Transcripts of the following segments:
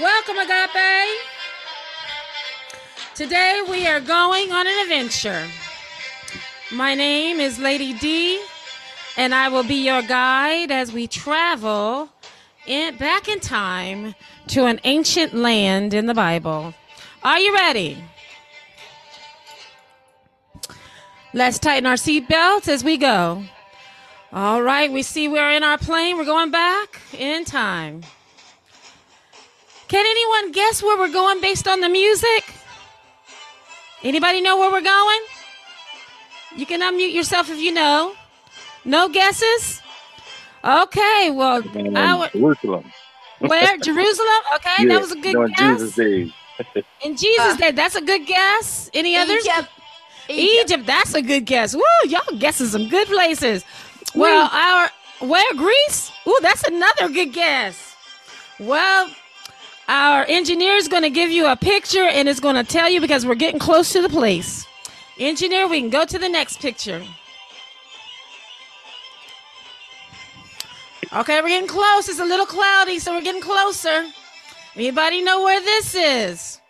Welcome, Agape. Today we are going on an adventure. My name is Lady D, and I will be your guide as we travel in, back in time to an ancient land in the Bible. Are you ready? Let's tighten our seatbelts as we go. All right, we see we're in our plane. We're going back in time. Can anyone guess where we're going based on the music? Anybody know where we're going? You can unmute yourself if you know. No guesses? Okay, well, our, Jerusalem. where? Jerusalem? Okay, that was a good on guess. Jesus' days. In Jesus' Uh, day, that's a good guess. Any others? Egypt. Egypt. That's a good guess. Woo, y'all guessing some good places. Well, our where Greece? Ooh, that's another good guess. Well, our engineer is going to give you a picture and it's going to tell you because we're getting close to the place. Engineer, we can go to the next picture. Okay, we're getting close. It's a little cloudy, so we're getting closer. Anybody know where this is?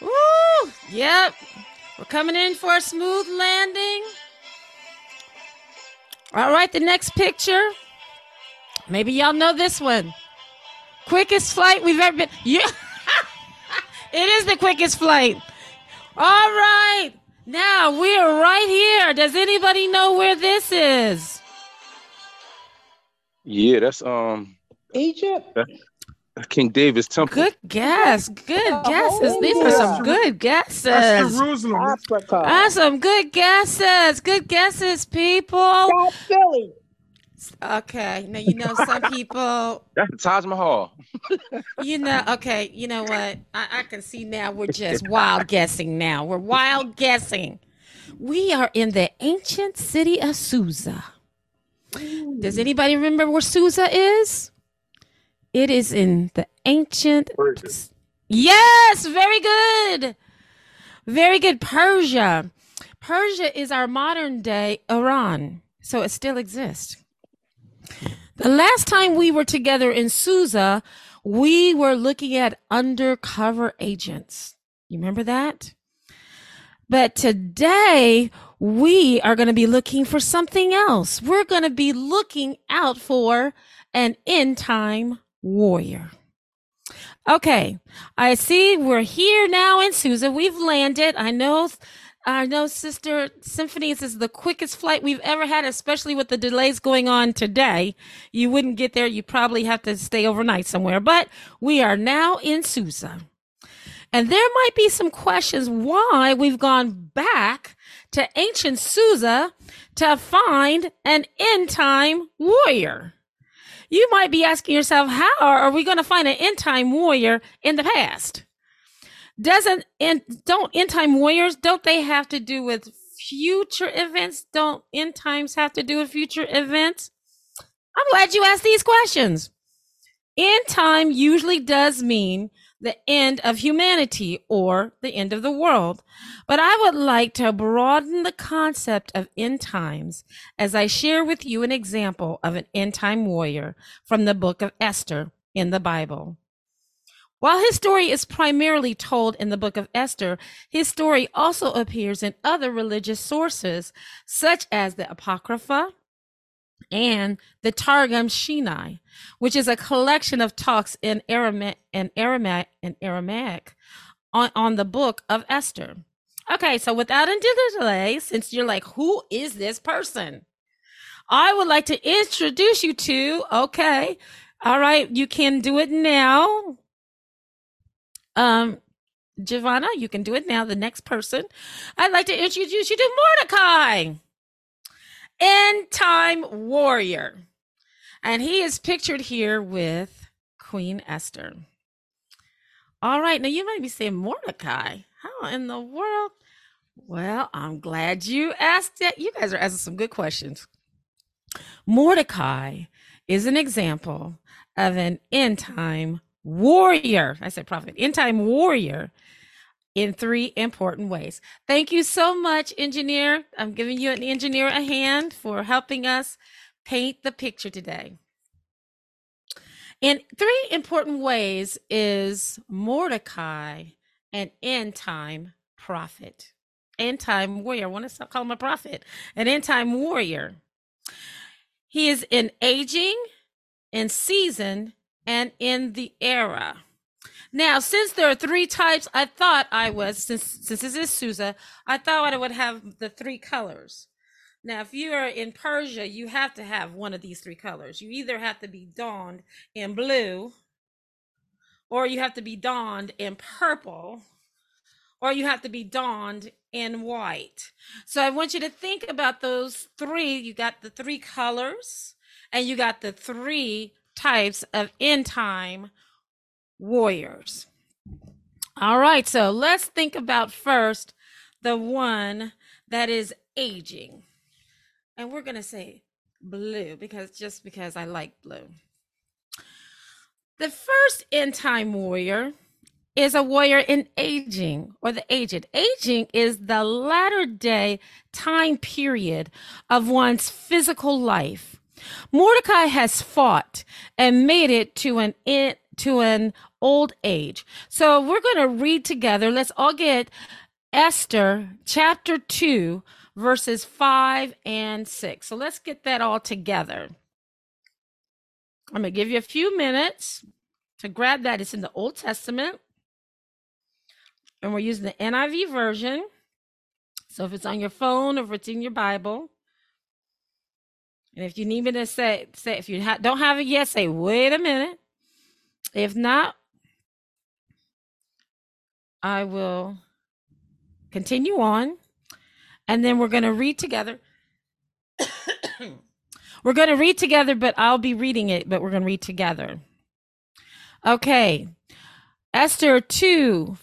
Woo! Yep. We're coming in for a smooth landing. All right, the next picture. Maybe y'all know this one. Quickest flight we've ever been. Yeah. it is the quickest flight. All right. Now we're right here. Does anybody know where this is? Yeah, that's um Egypt. King David's temple. Good guess. Good guesses. These are some good guesses. That's. Jerusalem. Africa. That's some good guesses. Good guesses, people. South Philly. Okay. Now, you know, some people, That's the Taj Mahal. you know, okay, you know what? I, I can see now we're just wild guessing now. We're wild guessing. We are in the ancient city of Susa. Does anybody remember where Susa is? It is in the ancient. Persia. Yes, very good. Very good. Persia. Persia is our modern day Iran, so it still exists. The last time we were together in Susa, we were looking at undercover agents. You remember that? But today, we are going to be looking for something else. We're going to be looking out for an end time warrior. Okay, I see we're here now in Susa. We've landed. I know, I know, Sister Symphonies is the quickest flight we've ever had, especially with the delays going on today. You wouldn't get there. You probably have to stay overnight somewhere. But we are now in Susa. And there might be some questions why we've gone back to ancient Susa to find an end time warrior. You might be asking yourself, how are we going to find an end time warrior in the past? Doesn't and don't end time warriors don't they have to do with future events? Don't end times have to do with future events? I'm glad you asked these questions. End time usually does mean the end of humanity or the end of the world. But I would like to broaden the concept of end times as I share with you an example of an end time warrior from the book of Esther in the Bible. While his story is primarily told in the book of Esther, his story also appears in other religious sources, such as the Apocrypha and the Targum Sheni, which is a collection of talks in Aramaic and Aramaic and Aramaic on, on the book of Esther. Okay, so without any delay, since you're like, who is this person? I would like to introduce you to, okay, all right, you can do it now. Um, Giovanna, you can do it now. The next person. I'd like to introduce you to Mordecai, end time warrior. And he is pictured here with Queen Esther. All right, now you might be saying Mordecai. How in the world? Well, I'm glad you asked that. You guys are asking some good questions. Mordecai is an example of an end time warrior. I said prophet, end time warrior in three important ways. Thank you so much, engineer. I'm giving you an engineer a hand for helping us paint the picture today. In three important ways is Mordecai an end time prophet, end time warrior. I want to stop calling him a prophet, an end time warrior. He is in aging, in season, and in the era. Now, since there are three types, I thought I was, since, since this is Susa, I thought I would have the three colors. Now, if you are in Persia, you have to have one of these three colors. You either have to be donned in blue, or you have to be donned in purple, or you have to be donned in white. So I want you to think about those three. You got the three colors, and you got the three types of end time warriors. All right, so let's think about first the one that is aging. And we're going to say blue because just because I like blue. The first end time warrior is a warrior in aging or the aged. Aging is the latter day time period of one's physical life. Mordecai has fought and made it to an in, to an old age. So we're going to read together. Let's all get Esther chapter 2 verses 5 and 6. So let's get that all together. I'm going to give you a few minutes to grab that. It's in the Old Testament. And we're using the NIV version. So if it's on your phone or if it's in your Bible, and if you need me to say, say if you ha- don't have it yet, say, wait a minute. If not, I will continue on. And then we're going to read together. we're going to read together, but I'll be reading it, but we're going to read together. Okay. Esther 2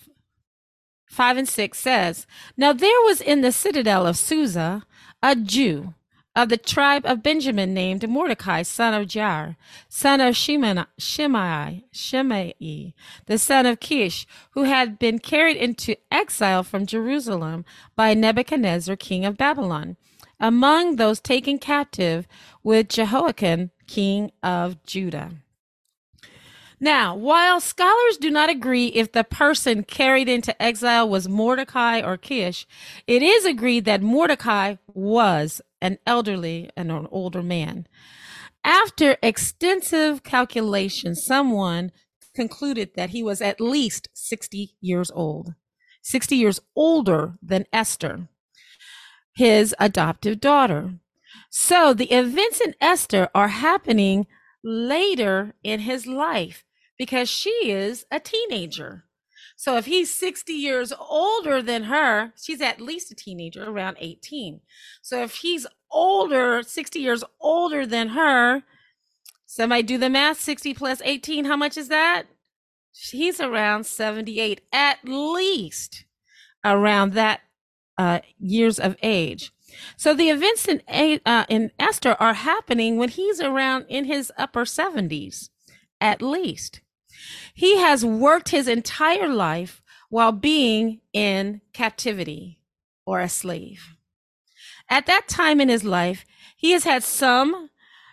5 and 6 says, Now there was in the citadel of Susa a Jew of the tribe of Benjamin named Mordecai, son of Jair, son of Shimei, Shimei, the son of Kish, who had been carried into exile from Jerusalem by Nebuchadnezzar, king of Babylon, among those taken captive with Jehoiakim, king of Judah. Now, while scholars do not agree if the person carried into exile was Mordecai or Kish, it is agreed that Mordecai was an elderly and an older man. After extensive calculation, someone concluded that he was at least 60 years old, 60 years older than Esther, his adoptive daughter. So the events in Esther are happening later in his life because she is a teenager. So if he's 60 years older than her, she's at least a teenager, around 18. So if he's older, 60 years older than her, somebody do the math 60 plus 18, how much is that? He's around 78, at least around that uh, years of age. So the events in uh, in Esther are happening when he's around in his upper 70s, at least. He has worked his entire life while being in captivity or a slave. At that time in his life, he has had some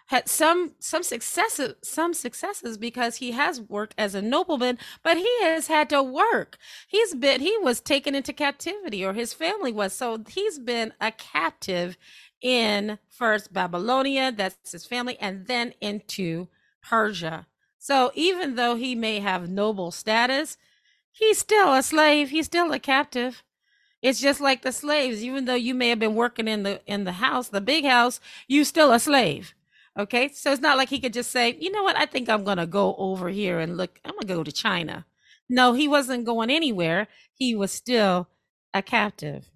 had some some successes some successes because he has worked as a nobleman but he has had to work. He's been he was taken into captivity or his family was. So he's been a captive in first babylonia that's his family and then into persia so even though he may have noble status, he's still a slave. He's still a captive. It's just like the slaves. Even though you may have been working in the in the house, the big house, you still a slave. Okay, so it's not like he could just say, you know what, I think I'm gonna go over here and look. I'm gonna go to China. No, he wasn't going anywhere. He was still a captive.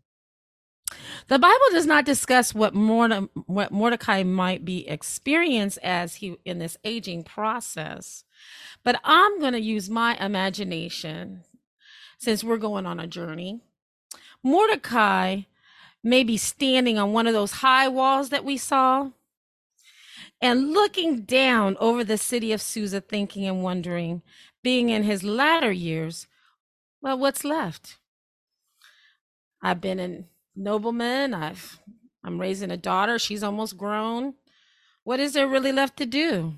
The Bible does not discuss what, Morde- what Mordecai might be experienced as he in this aging process, but I'm going to use my imagination since we're going on a journey. Mordecai may be standing on one of those high walls that we saw and looking down over the city of Susa, thinking and wondering, being in his latter years, well, what's left? I've been in nobleman. I've I'm raising a daughter. She's almost grown. What is there really left to do?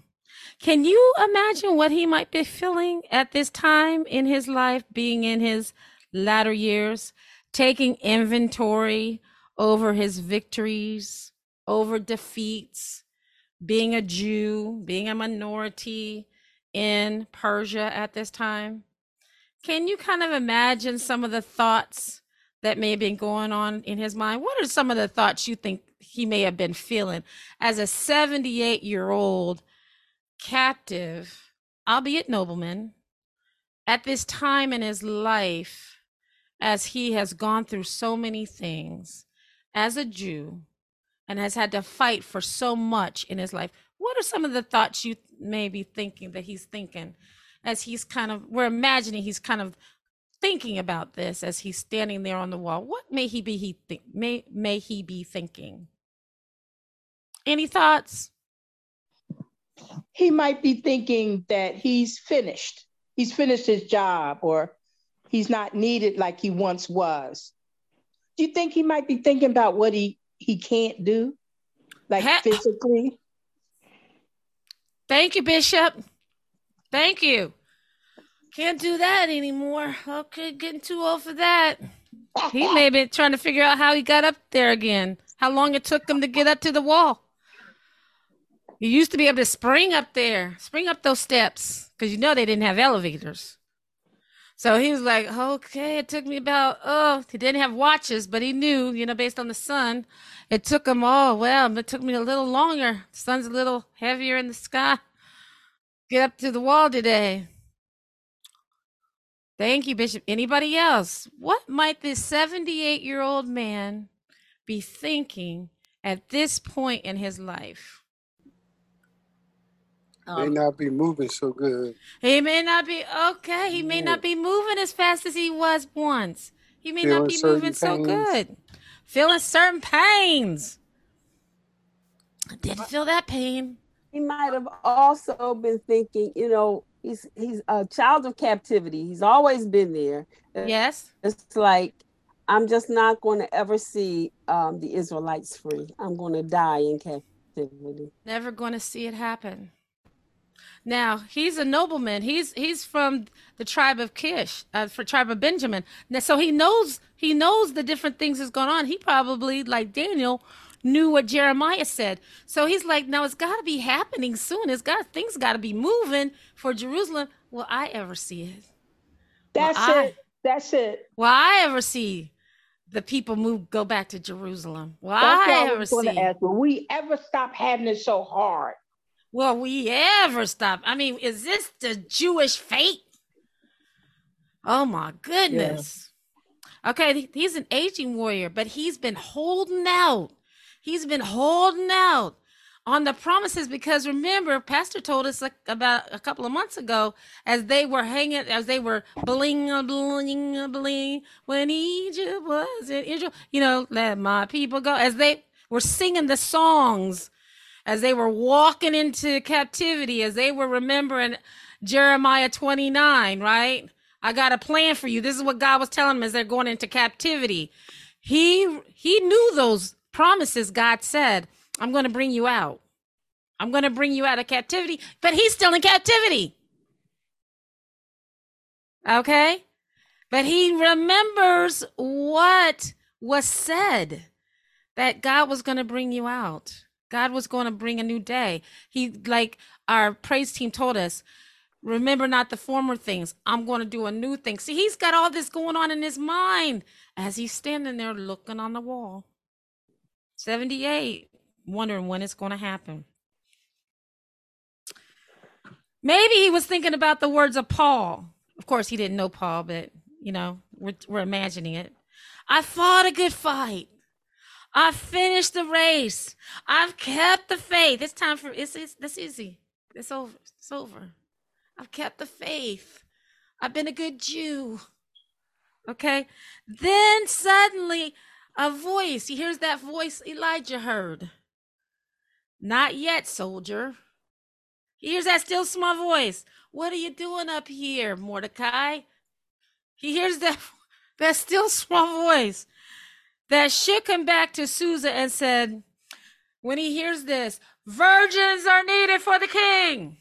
Can you imagine what he might be feeling at this time in his life, being in his latter years, taking inventory over his victories, over defeats, being a Jew, being a minority in Persia at this time? Can you kind of imagine some of the thoughts that may have been going on in his mind? What are some of the thoughts you think he may have been feeling as a 78 year old captive, albeit nobleman, at this time in his life, as he has gone through so many things as a Jew and has had to fight for so much in his life? What are some of the thoughts you may be thinking that he's thinking as he's kind of, we're imagining he's kind of thinking about this as he's standing there on the wall? What may he be he think may may he be thinking? Any thoughts? He might be thinking that he's finished. He's finished his job or he's not needed like he once was. Do you think he might be thinking about what he he can't do? Like physically? Thank you, Bishop. Thank you. Can't do that anymore. Okay, getting too old for that. He may be trying to figure out how he got up there again. How long it took him to get up to the wall. He used to be able to spring up there, spring up those steps, because you know they didn't have elevators. So he was like, okay, it took me about, oh, he didn't have watches, but he knew, you know, based on the sun, it took him, oh, well, it took me a little longer. The sun's a little heavier in the sky. Get up to the wall today. Thank you, Bishop. Anybody else? What might this 78 year old man be thinking at this point in his life? He may um, not be moving so good. He may not be okay. He may not be moving as fast as he was once. He may not be certain moving so good. Feeling certain pains. I didn't feel that pain. he might have also been thinking, you know, he's he's a child of captivity. He's always been there. Yes. It's like I'm just not going to ever see um, the Israelites free. I'm going to die in captivity. Never going to see it happen. Now he's a nobleman. He's he's from the tribe of Kish, uh, for tribe of Benjamin. Now, so he knows he knows the different things that's going on. He probably, like Daniel, knew what Jeremiah said. So he's like, now it's got to be happening soon. It's got things got to be moving for Jerusalem. Will I ever see it? That's I- it. That's it. Will I ever see the people move go back to Jerusalem? Will That's I I ever see? ask. Will we ever stop having it so hard? Will we ever stop? I mean, is this the Jewish fate? Oh my goodness. Okay, he's an aging warrior, but he's been holding out. He's been holding out on the promises because remember, Pastor told us like about a couple of months ago as they were hanging, as they were bling bling bling when Egypt was in Israel, you know, let my people go. As they were singing the songs as they were walking into captivity, as they were remembering Jeremiah 29, right? I got a plan for you. This is what God was telling them as they're going into captivity. He he knew those promises God said, I'm going to bring you out. I'm going to bring you out of captivity, but he's still in captivity. Okay? But he remembers what was said that God was going to bring you out. God was going to bring a new day. He, like our praise team told us, remember not the former things. I'm going to do a new thing. See, he's got all this going on in his mind as he's standing there looking on the wall. 78, wondering when it's going to happen. Maybe he was thinking about the words of Paul. Of course, he didn't know Paul, but you know, we're, we're imagining it. I fought a good fight. I finished the race. I've kept the faith. It's time for it's it's this easy. It's over. It's over. I've kept the faith. I've been a good Jew. Okay. Then suddenly a voice. He hears that voice Elijah heard. Not yet, soldier. He hears that still small voice. What are you doing up here, Mordecai? He hears that that still small voice that shook him back to Susa and said, when he hears this, virgins are needed for the king.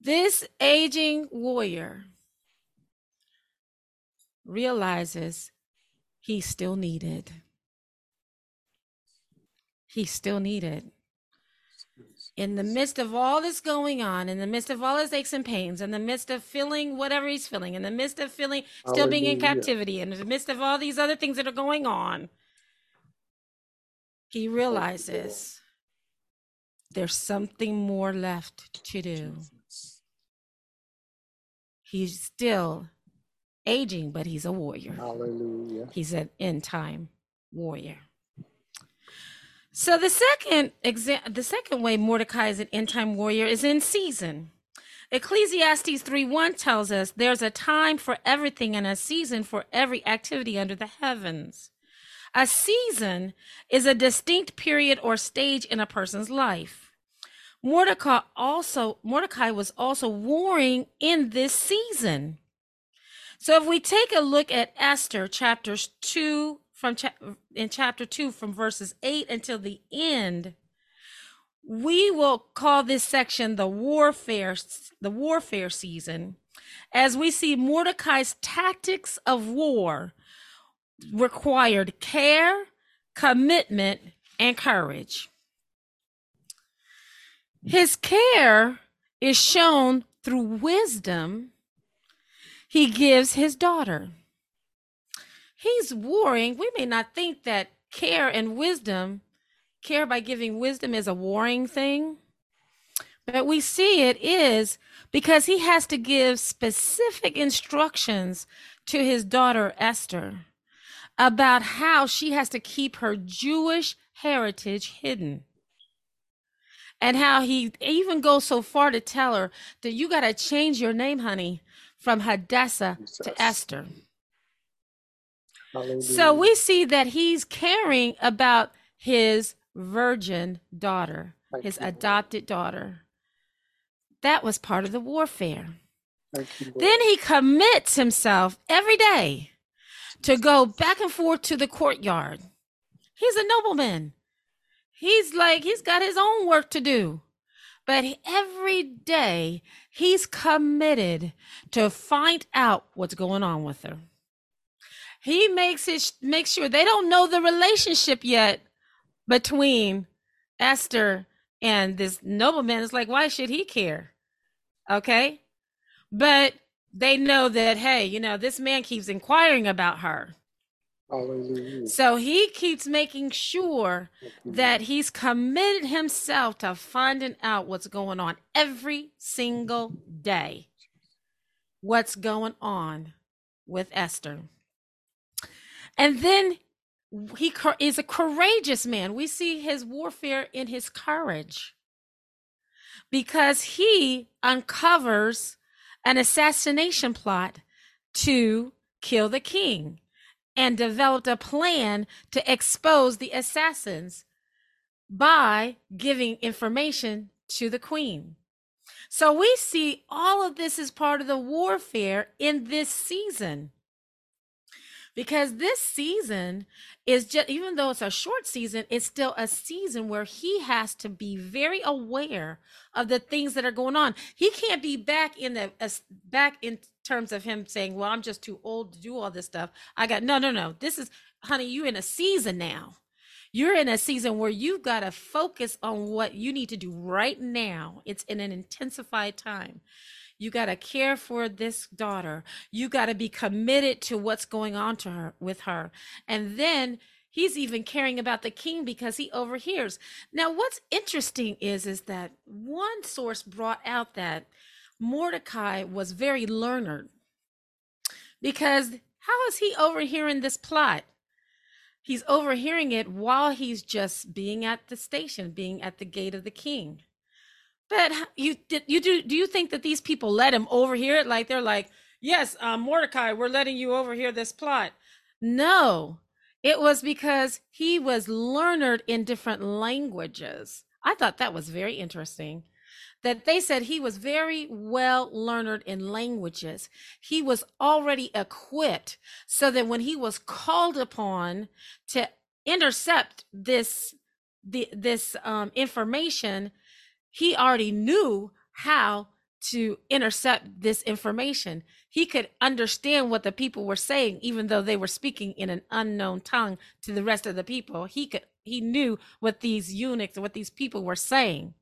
This aging warrior realizes he's still needed. He's still needed. In the midst of all this going on, in the midst of all his aches and pains, in the midst of feeling whatever he's feeling, in the midst of feeling still being in captivity, in the midst of all these other things that are going on, he realizes there's something more left to do. He's still aging, but he's a warrior. Hallelujah. He's an end time warrior. So the second exa- the second way Mordecai is an end time warrior is in season. Ecclesiastes 3:1 tells us there's a time for everything and a season for every activity under the heavens. A season is a distinct period or stage in a person's life. Mordecai also Mordecai was also warring in this season. So if we take a look at Esther chapters 2 from cha- in chapter 2 from verses 8 until the end, we will call this section the warfare the warfare season as we see Mordecai's tactics of war required care, commitment, and courage. His care is shown through wisdom he gives his daughter. He's warring. We may not think that care and wisdom, care by giving wisdom is a warring thing, but we see it is because he has to give specific instructions to his daughter Esther about how she has to keep her Jewish heritage hidden. And how he even goes so far to tell her that you got to change your name, honey, from Hadassah Jesus. to Esther. Hallelujah. So we see that he's caring about his virgin daughter, Thank his you, adopted daughter. That was part of the warfare. You, Then he commits himself every day to go back and forth to the courtyard. He's a nobleman. He's like, he's got his own work to do. But every day he's committed to find out what's going on with her. He makes it make sure they don't know the relationship yet between Esther and this nobleman. It's like, why should he care? Okay. But they know that, hey, you know, this man keeps inquiring about her. Hallelujah. So he keeps making sure that he's committed himself to finding out what's going on every single day. What's going on with Esther. And then he is a courageous man. We see his warfare in his courage because he uncovers an assassination plot to kill the king and developed a plan to expose the assassins by giving information to the queen. So we see all of this as part of the warfare in this season. Because this season is just, even though it's a short season, it's still a season where he has to be very aware of the things that are going on. He can't be back in the, uh, as- back in terms of him saying, well, I'm just too old to do all this stuff. I got, no, no, no. This is, honey, you're in a season now. You're in a season where you've got to focus on what you need to do right now. It's in an intensified time. You got to care for this daughter. You got to be committed to what's going on to her with her. And then he's even caring about the king because he overhears. Now, what's interesting is is that one source brought out that Mordecai was very learned because how is he overhearing this plot? He's overhearing it while he's just being at the station, being at the gate of the king. But you did you do do you think that these people let him overhear it? Like they're like, yes, um, Mordecai, we're letting you overhear this plot. No, it was because he was learned in different languages. I thought that was very interesting. That they said he was very well learned in languages. He was already equipped so that when he was called upon to intercept this the, this um, information, he already knew how to intercept this information. He could understand what the people were saying, even though they were speaking in an unknown tongue to the rest of the people. He could he knew what these eunuchs what these people were saying.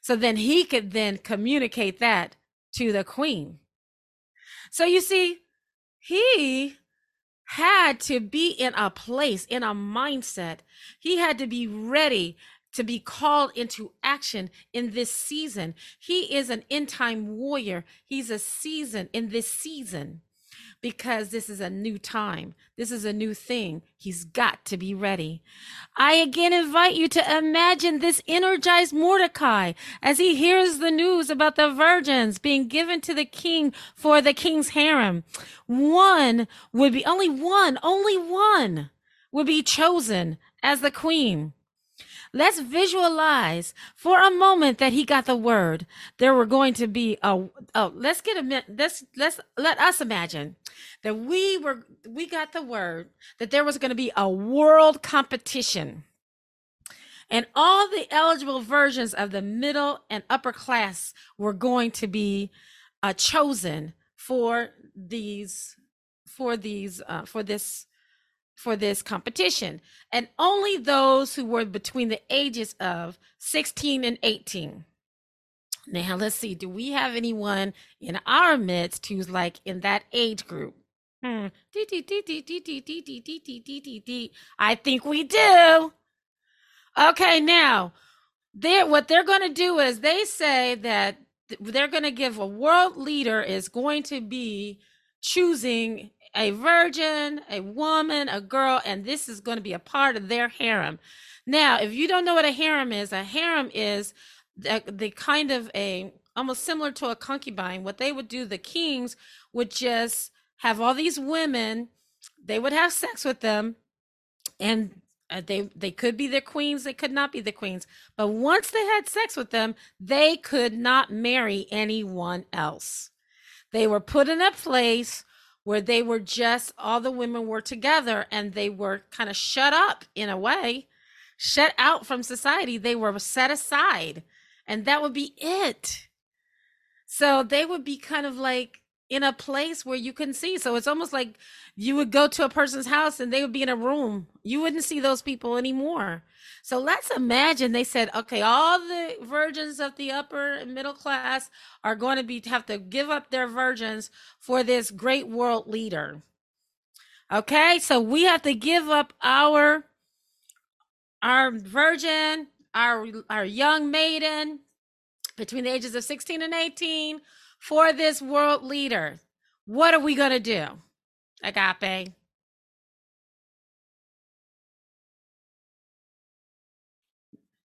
So then he could then communicate that to the queen. So you see, he had to be in a place, in a mindset. He had to be ready to be called into action in this season. He is an end time warrior. He's a season in this season because this is a new time. This is a new thing. He's got to be ready. I again invite you to imagine this energized Mordecai as he hears the news about the virgins being given to the king for the king's harem. One would be only one, only one would be chosen as the queen. Let's visualize for a moment that he got the word. There were going to be a oh, let's get a. Let's let's let us imagine that we were we got the word that there was going to be a world competition. And all the eligible versions of the middle and upper class were going to be uh, chosen for these for these uh, for this for this competition, and only those who were between the ages of 16 and 18. Now, let's see, do we have anyone in our midst who's like in that age group? Hmm. I think we do. Okay, now, they're, what they're going to do is they say that they're going to give a world leader is going to be choosing a virgin, a woman, a girl, and this is going to be a part of their harem. Now, if you don't know what a harem is, a harem is the, the kind of a almost similar to a concubine. What they would do, the kings would just have all these women, they would have sex with them, and uh, they they could be their queens, they could not be the queens. But once they had sex with them, they could not marry anyone else. They were put in a place where they were just all the women were together and they were kind of shut up in a way, shut out from society. They were set aside, and that would be it. So they would be kind of like in a place where you couldn't see. So it's almost like you would go to a person's house and they would be in a room. You wouldn't see those people anymore. So let's imagine they said, okay, all the virgins of the upper and middle class are going to be have to give up their virgins for this great world leader. Okay, so we have to give up our our virgin, our our young maiden between the ages of 16 and 18 for this world leader. What are we going to do? Agape.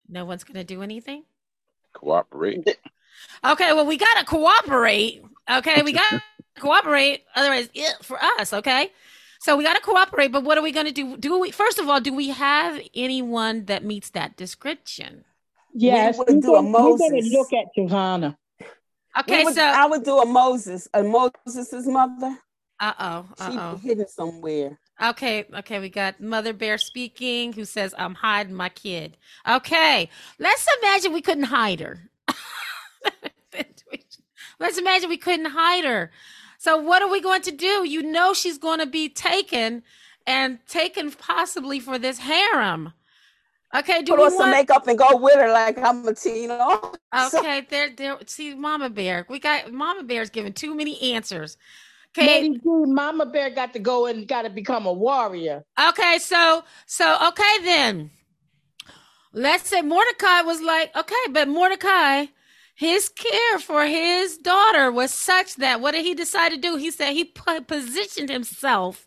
No one's going to do anything? Cooperate. Okay, well, we got to cooperate. Okay, we got to cooperate. Otherwise, yeah, for us, okay? So we got to cooperate, but what are we going to do? Do we, first of all, do we have anyone that meets that description? Yes, would we're do a gonna- we're gonna look at Johanna. Okay, would- so, I would do a Moses, a Moses's mother. uh oh, She'd uh be hidden somewhere. oh. Okay, okay, we got Mother Bear speaking who says, I'm hiding my kid. Okay, let's imagine we couldn't hide her. let's imagine we couldn't hide her. So, what are we going to do? You know, she's going to be taken and taken possibly for this harem. Okay, do Put we on some makeup and go with her like I'm a teen. So- Okay, there, there. See, Mama Bear, we got Mama Bear's giving too many answers. Okay, Lady D, Mama Bear got to go and got to become a warrior. Okay, so so okay then. Let's say Mordecai was like, okay, but Mordecai, his care for his daughter was such that what did he decide to do? He said he positioned himself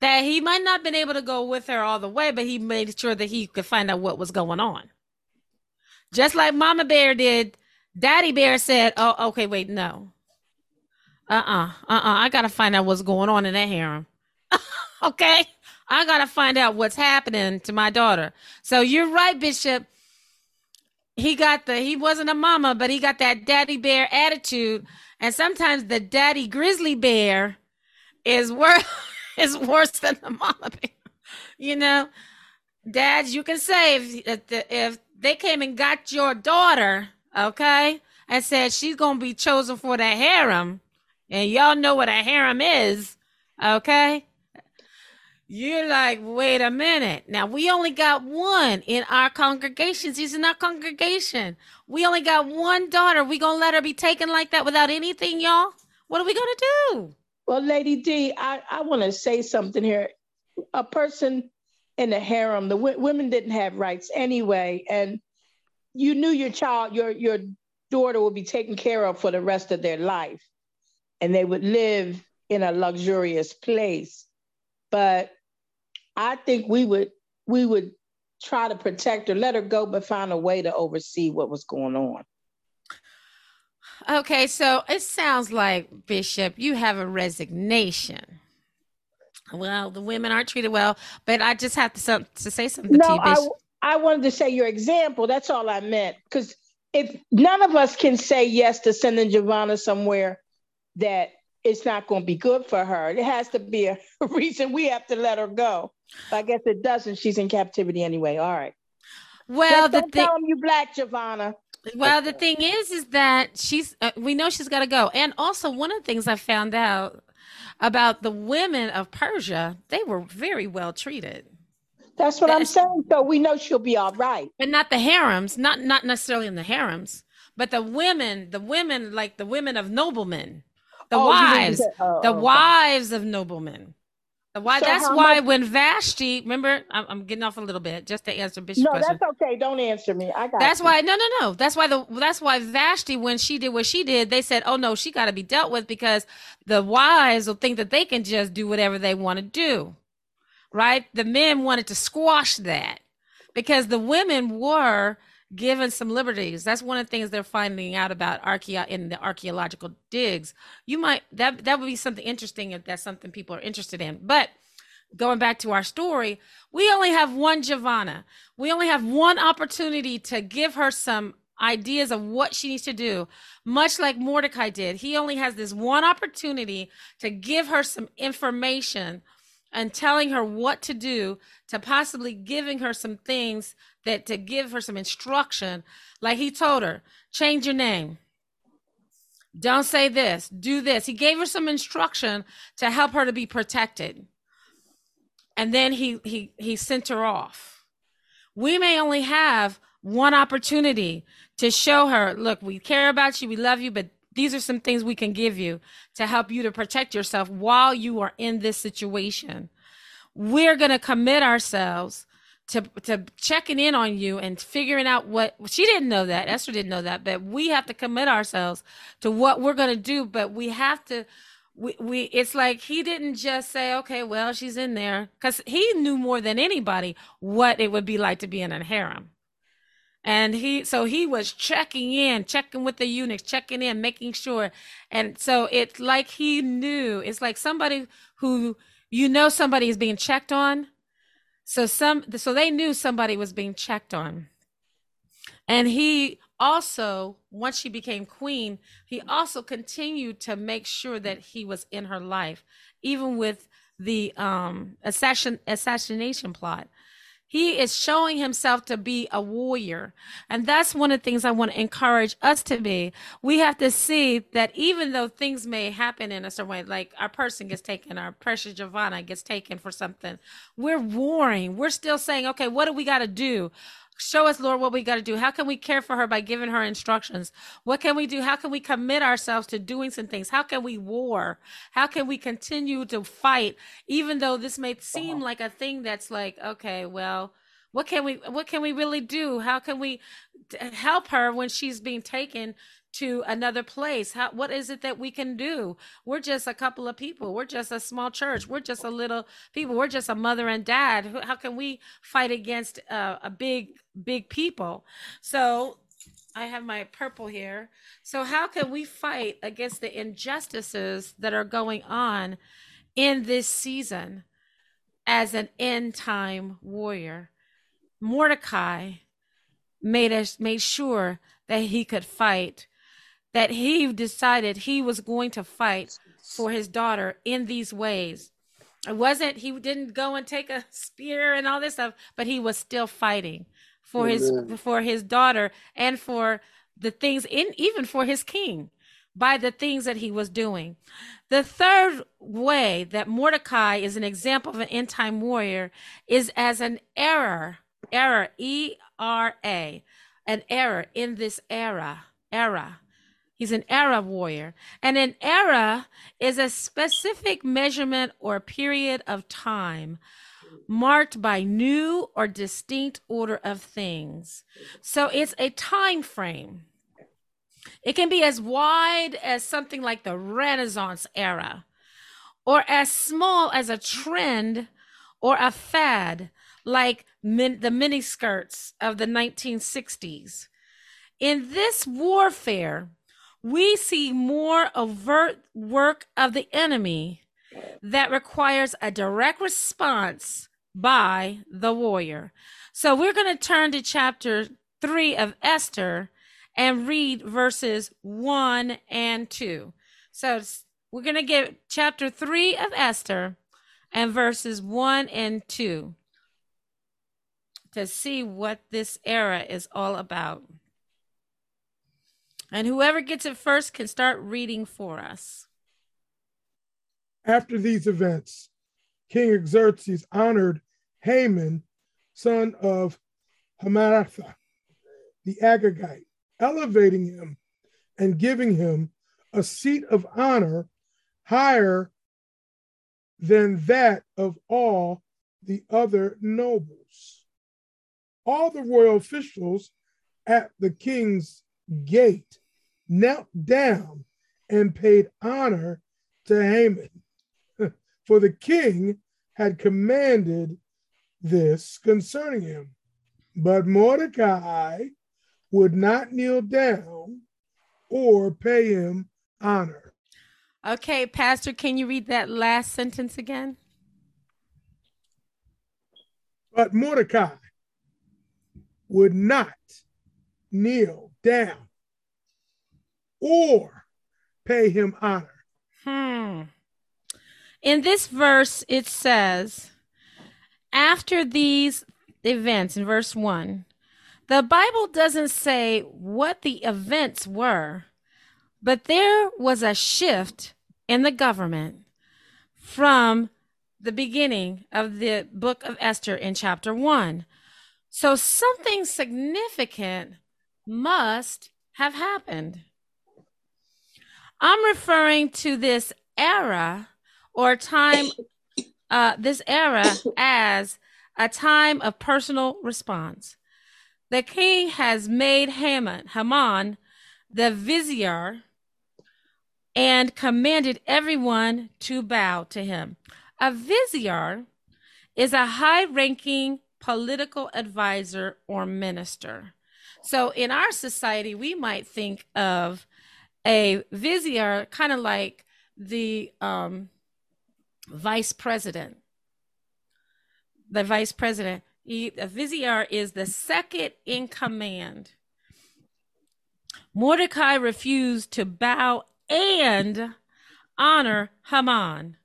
that he might not have been able to go with her all the way, but he made sure that he could find out what was going on. Just like Mama Bear did, Daddy Bear said, "Oh, okay, wait, no, uh, uh-uh, uh, I gotta find out what's going on in that harem." okay, I gotta find out what's happening to my daughter. So you're right, Bishop. He got the he wasn't a mama, but he got that daddy bear attitude. And sometimes the daddy grizzly bear is worse is worse than the mama bear. You know, dads, you can say if if, they came and got your daughter, okay, and said she's gonna be chosen for the harem, and y'all know what a harem is, okay? You're like, wait a minute. Now we only got one in our congregation. She's in our congregation. We only got one daughter. We gonna let her be taken like that without anything, y'all? What are we gonna do? Well, Lady D, I, I want to say something here. A person in the harem, the w- women didn't have rights anyway, and you knew your child, your your daughter would be taken care of for the rest of their life, and they would live in a luxurious place. But I think we would we would try to protect her, let her go, but find a way to oversee what was going on. Okay, so it sounds like Bishop, you have a resignation. Well, the women aren't treated well, but I just have to some, to say something to No, you, I Bishop. I wanted to say your example. That's all I meant. Because if none of us can say yes to sending Giovanna somewhere that it's not going to be good for her, it has to be a reason we have to let her go. But I guess it doesn't. She's in captivity anyway. All right. Well, Just the don't thing, tell them you black, Giovanna. Well, the thing is, is that she's. Uh, we know she's got to go, and also one of the things I found out about the women of Persia, they were very well treated, That's what I'm saying. So we know she'll be all right. but not the harems, not not necessarily in the harems, but the women, the women like the women of noblemen, the Oh, wives, oh, the okay. wives of noblemen. Why So that's why much- when Vashti, remember, I'm, I'm getting off a little bit just to answer Bishop's No, question. that's okay. Don't answer me. I got That's you. why no no no. That's why the that's why Vashti when she did what she did, they said, "Oh no, she got to be dealt with because the wives will think that they can just do whatever they want to do." Right? The men wanted to squash that because the women were given some liberties. That's one of the things they're finding out about archaeo in the archaeological digs. You might that that would be something interesting if that's something people are interested in. But going back to our story, we only have one Giovanna. We only have one opportunity to give her some ideas of what she needs to do, much like Mordecai did. He only has this one opportunity to give her some information and telling her what to do, to possibly giving her some things that to give her some instruction. Like he told her, change your name. Don't say this, do this. He gave her some instruction to help her to be protected and then he he he sent her off we may only have one opportunity to show her look we care about you we love you but these are some things we can give you to help you to protect yourself while you are in this situation we're going to commit ourselves to to checking in on you and figuring out what she didn't know that. Esther didn't know that but we have to commit ourselves to what we're to do but we have to we, we it's like he didn't just say okay well she's in there because he knew more than anybody what it would be like to be in a harem. And he so he was checking in checking with the eunuchs checking in making sure. And so it's like he knew it's like somebody who you know somebody is being checked on so some so they knew somebody was being checked on. And he also once she became queen he also continued to make sure that he was in her life even with the um assassin assassination plot he is showing himself to be a warrior. And that's one of the things i want to encourage us to be. We have to see that even though things may happen in a certain way like our person gets taken our precious giovanna gets taken for something we're warring. We're still saying okay what do we got to do Show us, Lord, what we got to do. How can we care for her by giving her instructions? What can we do? How can we commit ourselves to doing some things? How can we war? How can we continue to fight, even though this may seem uh-huh. like a thing that's like, okay, well, what can we what can we really do? How can we help her when she's being taken to another place? How what is it that we can do? We're just a couple of people. We're just a small church. We're just a little people. We're just a mother and dad. How can we fight against uh, a big big people? So I have my purple here. So how can we fight against the injustices that are going on in this season as an end time warrior? Mordecai made us made sure that he could fight that he decided he was going to fight for his daughter in these ways it wasn't he didn't go and take a spear and all this stuff but he was still fighting for his for his daughter and for the things in even for his king by the things that he was doing. The third way that Mordecai is an example of an end time warrior is as an error, error, E R A, an error in this era, era. He's an era warrior. And an era is a specific measurement or period of time marked by new or distinct order of things. So it's a time frame. It can be as wide as something like the Renaissance era, or as small as a trend or a fad like min- the miniskirts of the 1960s. In this warfare, we see more overt work of the enemy that requires a direct response by the warrior. So we're going to turn to chapter 3 of Esther and read verses 1 and 2. So we're going to get chapter 3 of Esther and verses 1 and 2 to see what this era is all about. And whoever gets it first can start reading for us. After these events, King Xerxes honored Haman, son of Hammedatha, the Agagite, elevating him and giving him a seat of honor higher than that of all the other nobles. All the royal officials at the king's gate knelt down and paid honor to Haman, for the king had commanded this concerning him. But Mordecai would not kneel down or pay him honor. Okay, Pastor, can you read that last sentence again? But Mordecai would not kneel down or pay him honor. Hmm. In this verse, it says, after these events, in verse 1, the Bible doesn't say what the events were, but there was a shift in the government from the beginning of the book of Esther in chapter 1. So something significant must have happened. I'm referring to this era or time, uh, this era as a time of personal response. The king has made Haman, Haman the vizier and commanded everyone to bow to him. A vizier is a high ranking political advisor or minister. So in our society, we might think of a vizier kind of like the um, vice president. The vice president. He, a vizier is the second in command. Mordecai refused to bow and honor Haman.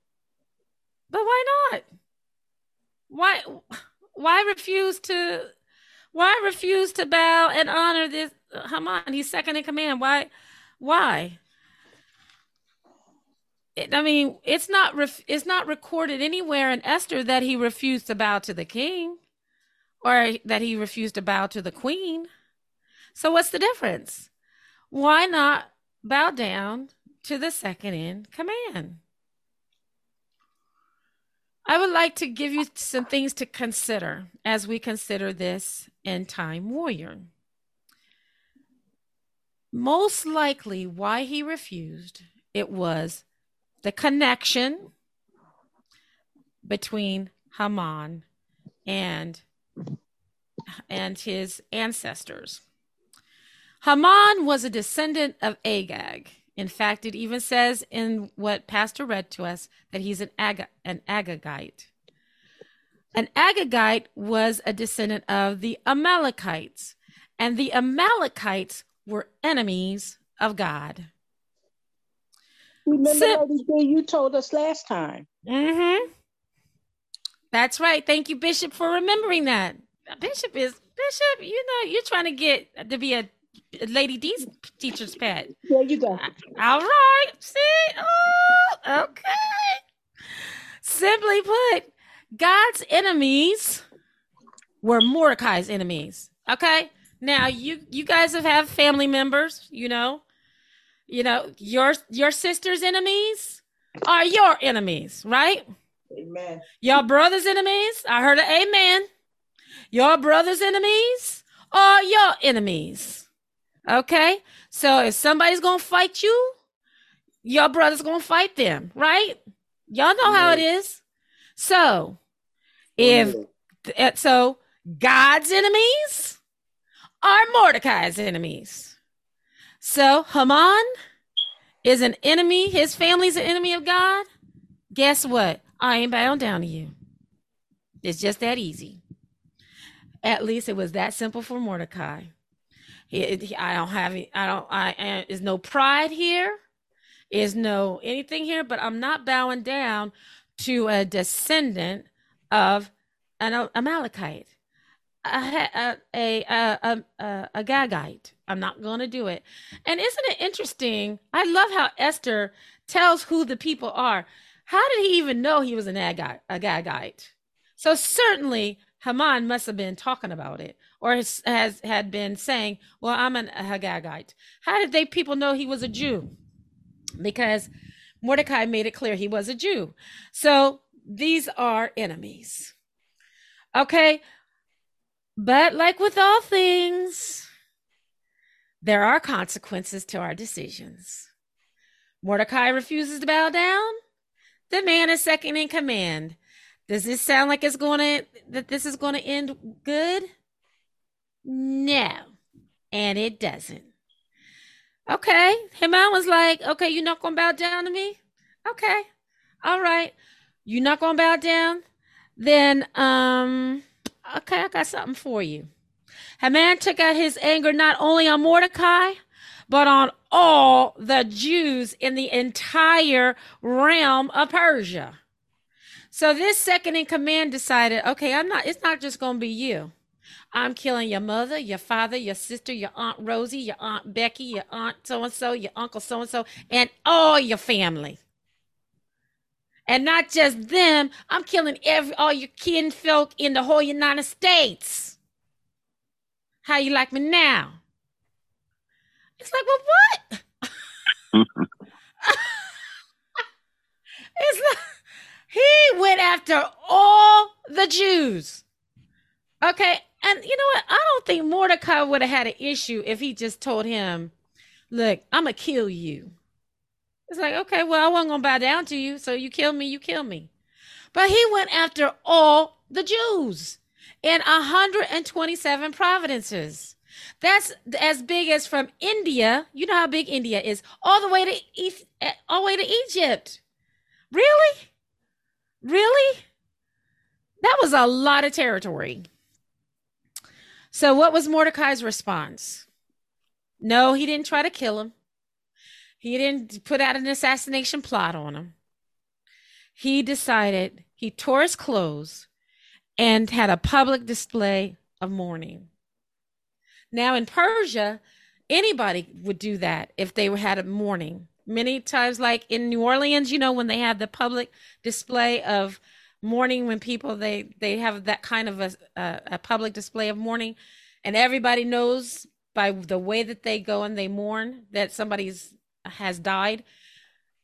But why not? Why why refuse to why refuse to bow and honor this Haman? He's second in command. Why why? It, I mean, it's not ref, it's not recorded anywhere in Esther that he refused to bow to the king or that he refused to bow to the queen. So what's the difference? Why not bow down to the second in command? I would like to give you some things to consider as we consider this end time warrior. Most likely, why he refused it was the connection between Haman and and his ancestors. Haman was a descendant of Agag. In fact, it even says in what Pastor read to us that he's an, Ag- an Agagite. An Agagite was a descendant of the Amalekites, and the Amalekites were enemies of God. Remember, Sim- Lady you told us last time. Mm-hmm. That's right. Thank you, Bishop, for remembering that. Bishop is Bishop. You know, you're trying to get to be a Lady D's teacher's pet. There you go. All right. See? Oh, okay. Simply put, God's enemies were Mordecai's enemies. Okay. Now you you guys have have family members, you know. You know, your your sister's enemies are your enemies, right? Amen. Your brother's enemies. I heard an amen. Your brother's enemies are your enemies. Okay? So if somebody's to fight you, your brother's to fight them, right? Y'all know how it is. So, if uh, so God's enemies are Mordecai's enemies. So Haman is an enemy, his family's an enemy of God. Guess what? I ain't bowing down to you. It's just that easy. At least it was that simple for Mordecai. He- he- I don't have, I don't, I, uh, there's no pride here. Is no anything here, but I'm not bowing down to a descendant of an Amalekite, a a a a, a, Gagite. I'm not going to do it. And isn't it interesting? I love how Esther tells who the people are. How did he even know he was an a Gagite? So certainly Haman must have been talking about it, or has, has had been saying, "Well, I'm an, a Hagagite." How did they people know he was a Jew? Because Mordecai made it clear he was a Jew. So these are enemies. Okay, but like with all things, there are consequences to our decisions. Mordecai refuses to bow down. The man is second in command. Does this sound like it's going to that this is going to end good? No. And it doesn't. Okay. Haman was like, okay, you're not going to bow down to me? Okay. All right. You're not going to bow down? Then, um, okay, I got something for you. Haman took out his anger not only on Mordecai, but on all the Jews in the entire realm of Persia. So this second in command decided, okay, I'm not, it's not just going to be you. I'm killing your mother, your father, your sister, your aunt Rosie, your aunt Becky, your aunt so and so, your uncle so and so, and all your family. And not just them, I'm killing every all your kinfolk in the whole United States. How you like me now? It's like, well, what? it's like he went after all the Jews. Okay, and you know what? I don't think Mordecai would have had an issue if he just told him, "Look, I'm gonna kill you." It's like, okay, well, I wasn't gonna bow down to you, so you kill me, you kill me. But he went after all the Jews in 127 providences. That's as big as from India. You know how big India is, all the way to East, eh, all the way to Egypt. Really, really, that was a lot of territory. So, what was Mordecai's response? No, he didn't try to kill him. He didn't put out an assassination plot on him. He decided he tore his clothes and had a public display of mourning. Now, in Persia, anybody would do that if they had a mourning. Many times, like in New Orleans, you know, when they have the public display of mourning, when people they they have that kind of a, a, a public display of mourning, and everybody knows by the way that they go and they mourn that somebody's has died.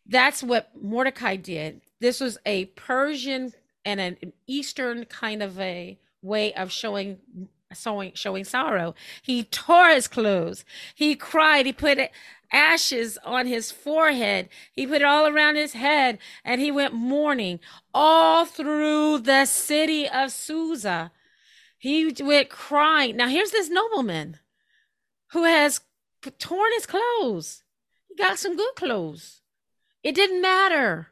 That's what Mordecai did. This was a Persian and an Eastern kind of a way of showing showing showing sorrow. He tore his clothes. He cried. He put ashes on his forehead. He put it all around his head, and he went mourning all through the city of Susa. He went crying. Now here's this nobleman who has torn his clothes. He got some good clothes. It didn't matter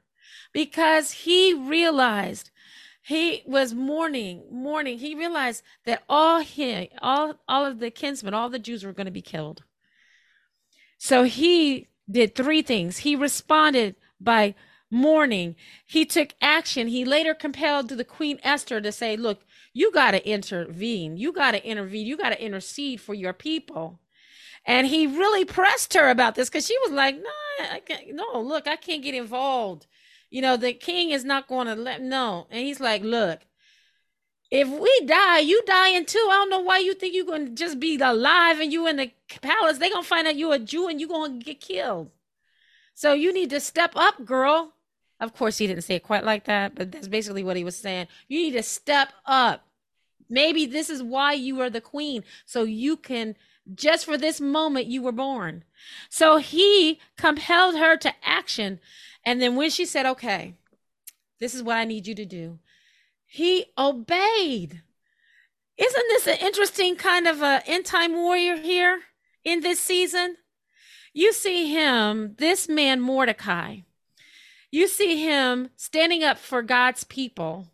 because he realized he was mourning, mourning. He realized that all him, all all of the kinsmen, all the Jews were going to be killed. So he did three things. He responded by mourning. He took action. He later compelled to the Queen Esther to say, "Look, you got to intervene. You got to intervene. You got to intercede for your people." And he really pressed her about this because she was like, no, I can't, no, look, I can't get involved. You know, the king is not going to let, no. And he's like, look, if we die, you dying too. I don't know why you think you're going to just be alive and you in the palace. They're going to find out you're a Jew and you're going to get killed. So you need to step up, girl. Of course, he didn't say it quite like that, but that's basically what he was saying. You need to step up. Maybe this is why you are the queen, so you can, just for this moment, you were born. So he compelled her to action. And then when she said, okay, this is what I need you to do, he obeyed. Isn't this an interesting kind of a end time warrior here in this season? You see him, this man Mordecai, you see him standing up for God's people,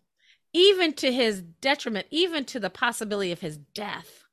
even to his detriment, even to the possibility of his death.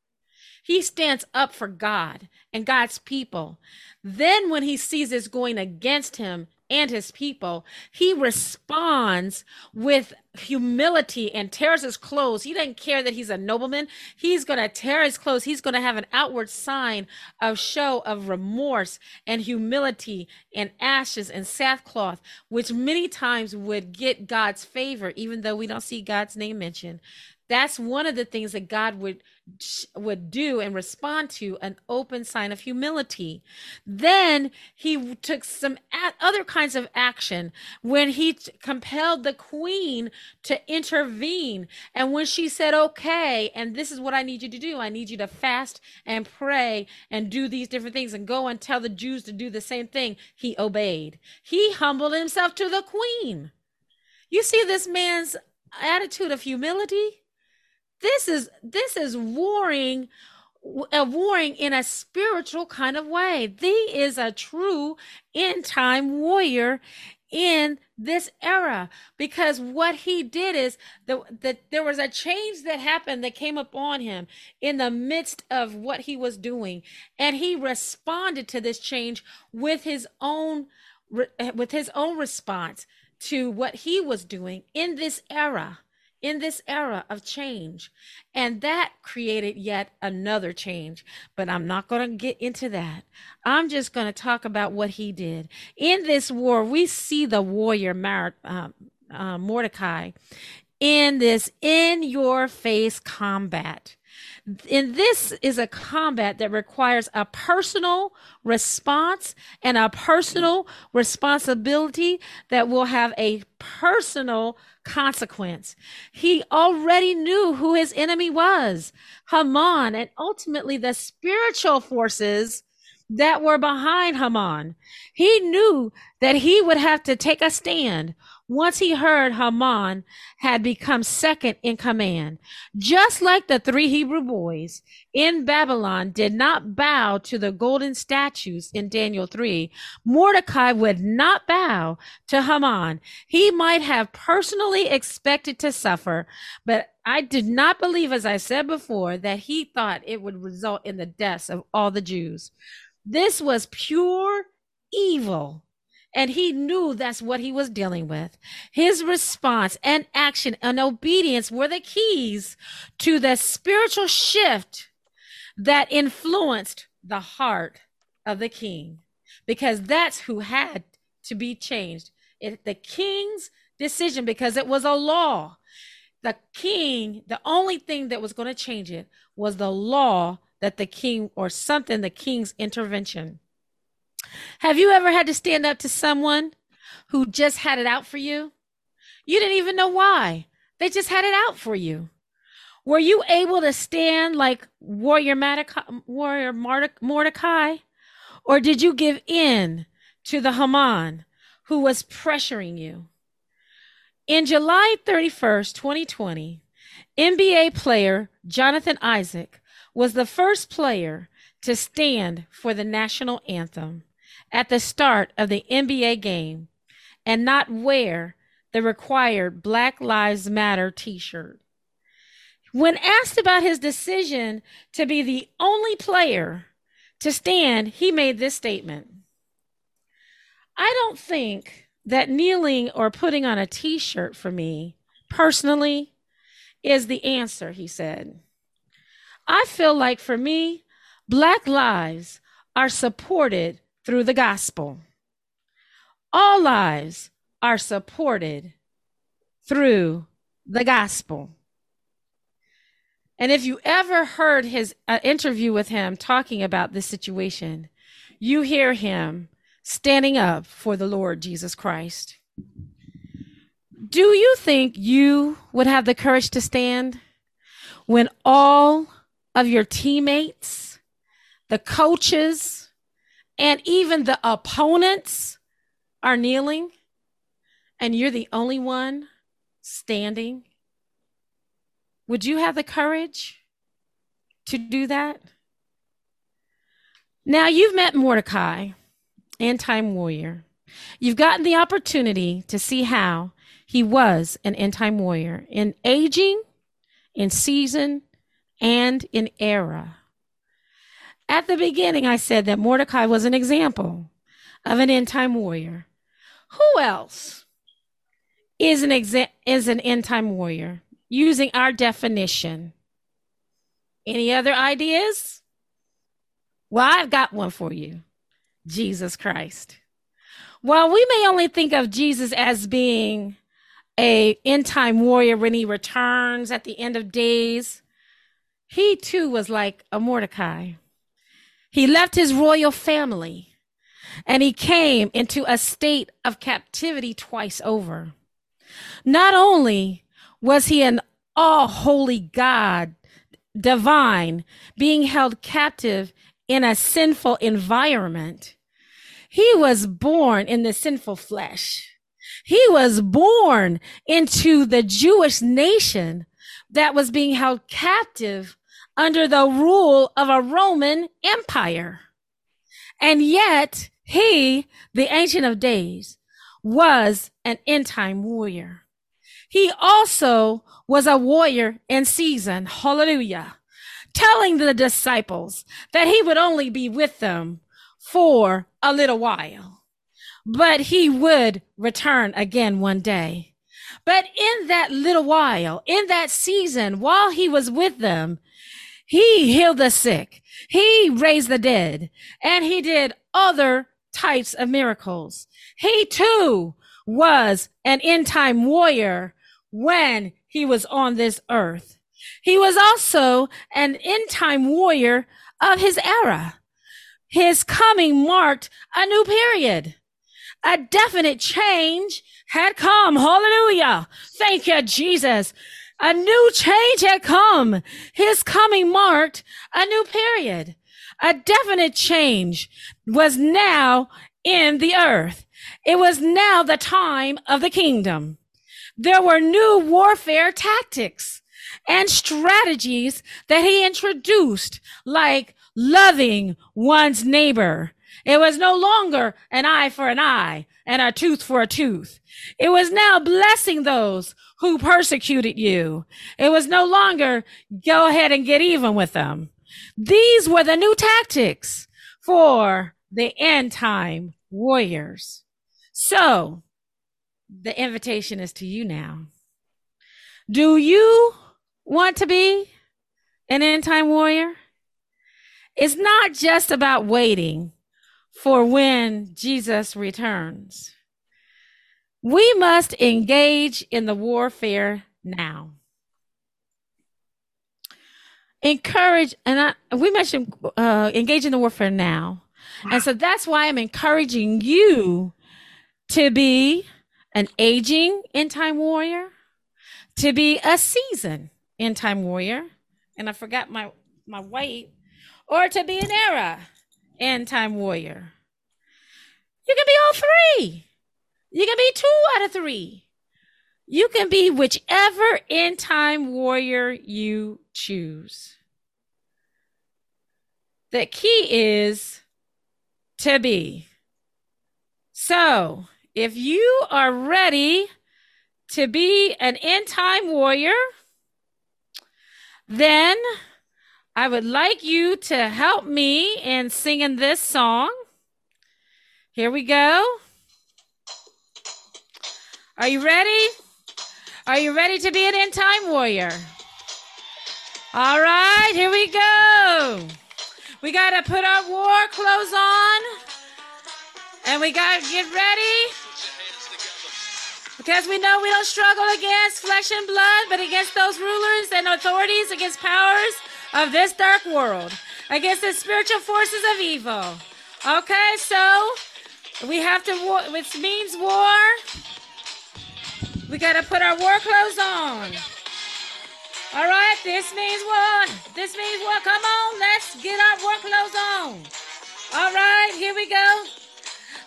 He stands up for God and God's people. Then, when he sees it's going against him, and his people, he responds with humility and tears his clothes. He doesn't care that he's a nobleman. He's going to tear his clothes. He's going to have an outward sign of show of remorse and humility and ashes and sackcloth, which many times would get God's favor, even though we don't see God's name mentioned. That's one of the things that God would would do and respond to an open sign of humility. Then he took some other kinds of action when he compelled the queen to intervene. And when she said, okay, and this is what I need you to do I need you to fast and pray and do these different things and go and tell the Jews to do the same thing, he obeyed. He humbled himself to the queen. You see this man's attitude of humility? This is this is warring uh, warring in a spiritual kind of way. He is a true end time warrior in this era because what he did is that the, there was a change that happened that came upon him in the midst of what he was doing and he responded to this change with his own with his own response to what he was doing in this era in this era of change. And that created yet another change. But I'm not going to get into that. I'm just going to talk about what he did. In this war, we see the warrior Mar- uh, uh, Mordecai in this in your face combat. And this is a combat that requires a personal response and a personal responsibility that will have a personal consequence. He already knew who his enemy was Haman, and ultimately the spiritual forces that were behind Haman. He knew that he would have to take a stand once he heard Haman had become second in command. Just like the three Hebrew boys in Babylon did not bow to the golden statues in Daniel 3, Mordecai would not bow to Haman. He might have personally expected to suffer, but I did not believe, as I said before, that he thought it would result in the deaths of all the Jews. This was pure evil and he knew that's what he was dealing with. His response and action and obedience were the keys to the spiritual shift that influenced the heart of the king, because that's who had to be changed. It, the king's decision, because it was a law. The king, the only thing that was going to change it was the law that the king or something, the king's intervention. Have you ever had to stand up to someone who just had it out for you? You didn't even know why. They just had it out for you. Were you able to stand like warrior Mordecai, warrior Mordecai? Or did you give in to the Haman who was pressuring you? In July 31st, 2020, NBA player Jonathan Isaac was the first player to stand for the national anthem at the start of the NBA game and not wear the required Black Lives Matter t shirt. When asked about his decision to be the only player to stand, he made this statement I don't think that kneeling or putting on a t shirt for me personally is the answer, he said. I feel like for me, Black lives are supported through the gospel. All lives are supported through the gospel. And if you ever heard his uh, interview with him talking about this situation, you hear him standing up for the Lord Jesus Christ. Do you think you would have the courage to stand when all of your teammates, the coaches, and even the opponents are kneeling and you're the only one standing? Would you have the courage to do that? Now, you've met Mordecai, end time warrior. You've gotten the opportunity to see how he was an end time warrior in aging, in season, and in era. At the beginning, I said that Mordecai was an example of an end time warrior. Who else is an exa- is an end time warrior using our definition? Any other ideas? Well, I've got one for you. Jesus Christ. While we may only think of Jesus as being a end time warrior when he returns at the end of days, he too was like a Mordecai. He left his royal family and he came into a state of captivity twice over. Not only was he an all holy God, divine, being held captive in a sinful environment, he was born in the sinful flesh. He was born into the Jewish nation that was being held captive under the rule of a Roman empire. And yet he, the Ancient of Days, was an end time warrior. He also was a warrior in season. Hallelujah. Telling the disciples that he would only be with them for a little while, but he would return again one day. But in that little while, in that season, while he was with them, he healed the sick. He raised the dead and he did other types of miracles. He too was an end time warrior when he was on this earth. He was also an end time warrior of his era. His coming marked a new period. A definite change had come. Hallelujah. Thank you, Jesus. A new change had come. His coming marked a new period. A definite change was now in the earth. It was now the time of the kingdom. There were new warfare tactics and strategies that he introduced, like loving one's neighbor. It was no longer an eye for an eye and a tooth for a tooth. It was now blessing those who persecuted you. It was no longer go ahead and get even with them. These were the new tactics for the end time warriors. So the invitation is to you now. Do you want to be an end time warrior? It's not just about waiting for when Jesus returns. We must engage in the warfare now. Encourage, and I, we mentioned uh, engage in the warfare now. And so that's why I'm encouraging you to be an aging end time warrior, to be a seasoned end time warrior. And I forgot my, my weight, or to be an era end time warrior. You can be all three. You can be two out of three. You can be whichever end time warrior you choose. The key is to be. So, if you are ready to be an end time warrior, then I would like you to help me in singing this song. Here we go. Are you ready? Are you ready to be an end time warrior? All right, here we go. We got to put our war clothes on. And we got to get ready. Because we know we don't struggle against flesh and blood, but against those rulers and authorities, against powers of this dark world, against the spiritual forces of evil. Okay, so we have to war, which means war. We got to put our war clothes on. All right, this means war. This means war. Come on, let's get our war clothes on. All right, here we go.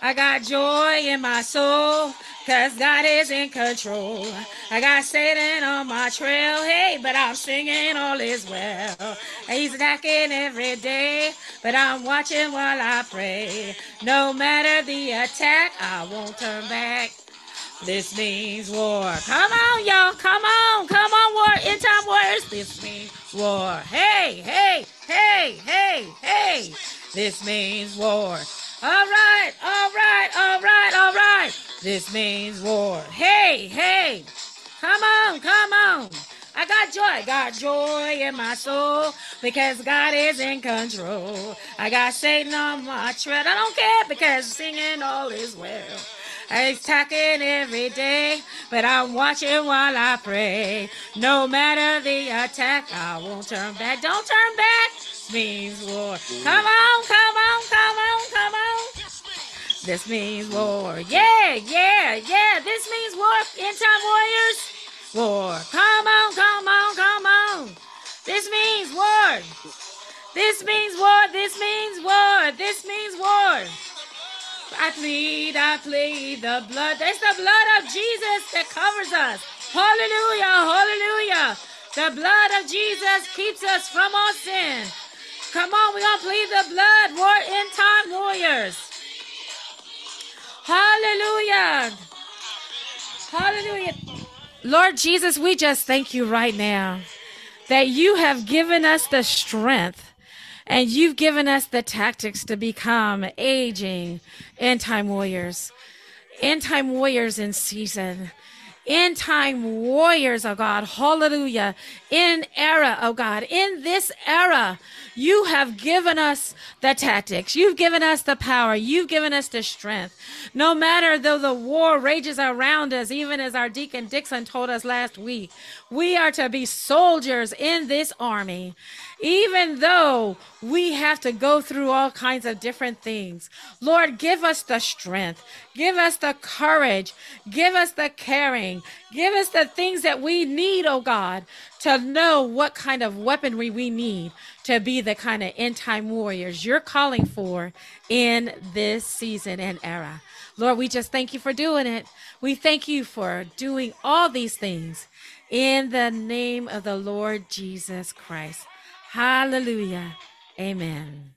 I got joy in my soul. Cause God is in control. I got Satan on my trail, hey, but I'm singing all is well. He's attacking every day, but I'm watching while I pray. No matter the attack, I won't turn back. This means war. Come on, y'all. Come on. Come on, war. In time warriors. This means war. Hey, hey, hey, hey, hey. This means war. All right, all right, all right, all right. This means war. Hey, hey. Come on, come on. I got joy, got joy in my soul because God is in control. I got Satan on my tread. I don't care because singing all is well. He's attacking every day, but I'm watching while I pray. No matter the attack, I won't turn back. Don't turn back means war. Come on, come on, come on, come on. This means war. Yeah, yeah, yeah. This means war. End time warriors. War. Come on, come on, come on. This means war. This means war. This means war. This means war. I plead, I plead the blood. That's the blood of Jesus that covers us. Hallelujah, hallelujah. The blood of Jesus keeps us from all sin. Come on, we're going to plead the blood. War in time warriors. Hallelujah. Hallelujah. Lord Jesus, we just thank you right now that you have given us the strength and you've given us the tactics to become aging end time warriors, end time warriors in season end time warriors, oh God. Hallelujah. In era, oh God. In this era, you have given us the tactics. You've given us the power. You've given us the strength. No matter though the war rages around us, even as our Deacon Dixon told us last week, we are to be soldiers in this army even though we have to go through all kinds of different things. Lord, give us the strength, give us the courage, give us the caring, give us the things that we need, oh God, to know what kind of weaponry we need to be the kind of end time warriors you're calling for in this season and era. Lord, we just thank you for doing it. We thank you for doing all these things in the name of the Lord Jesus Christ. Hallelujah. Amen.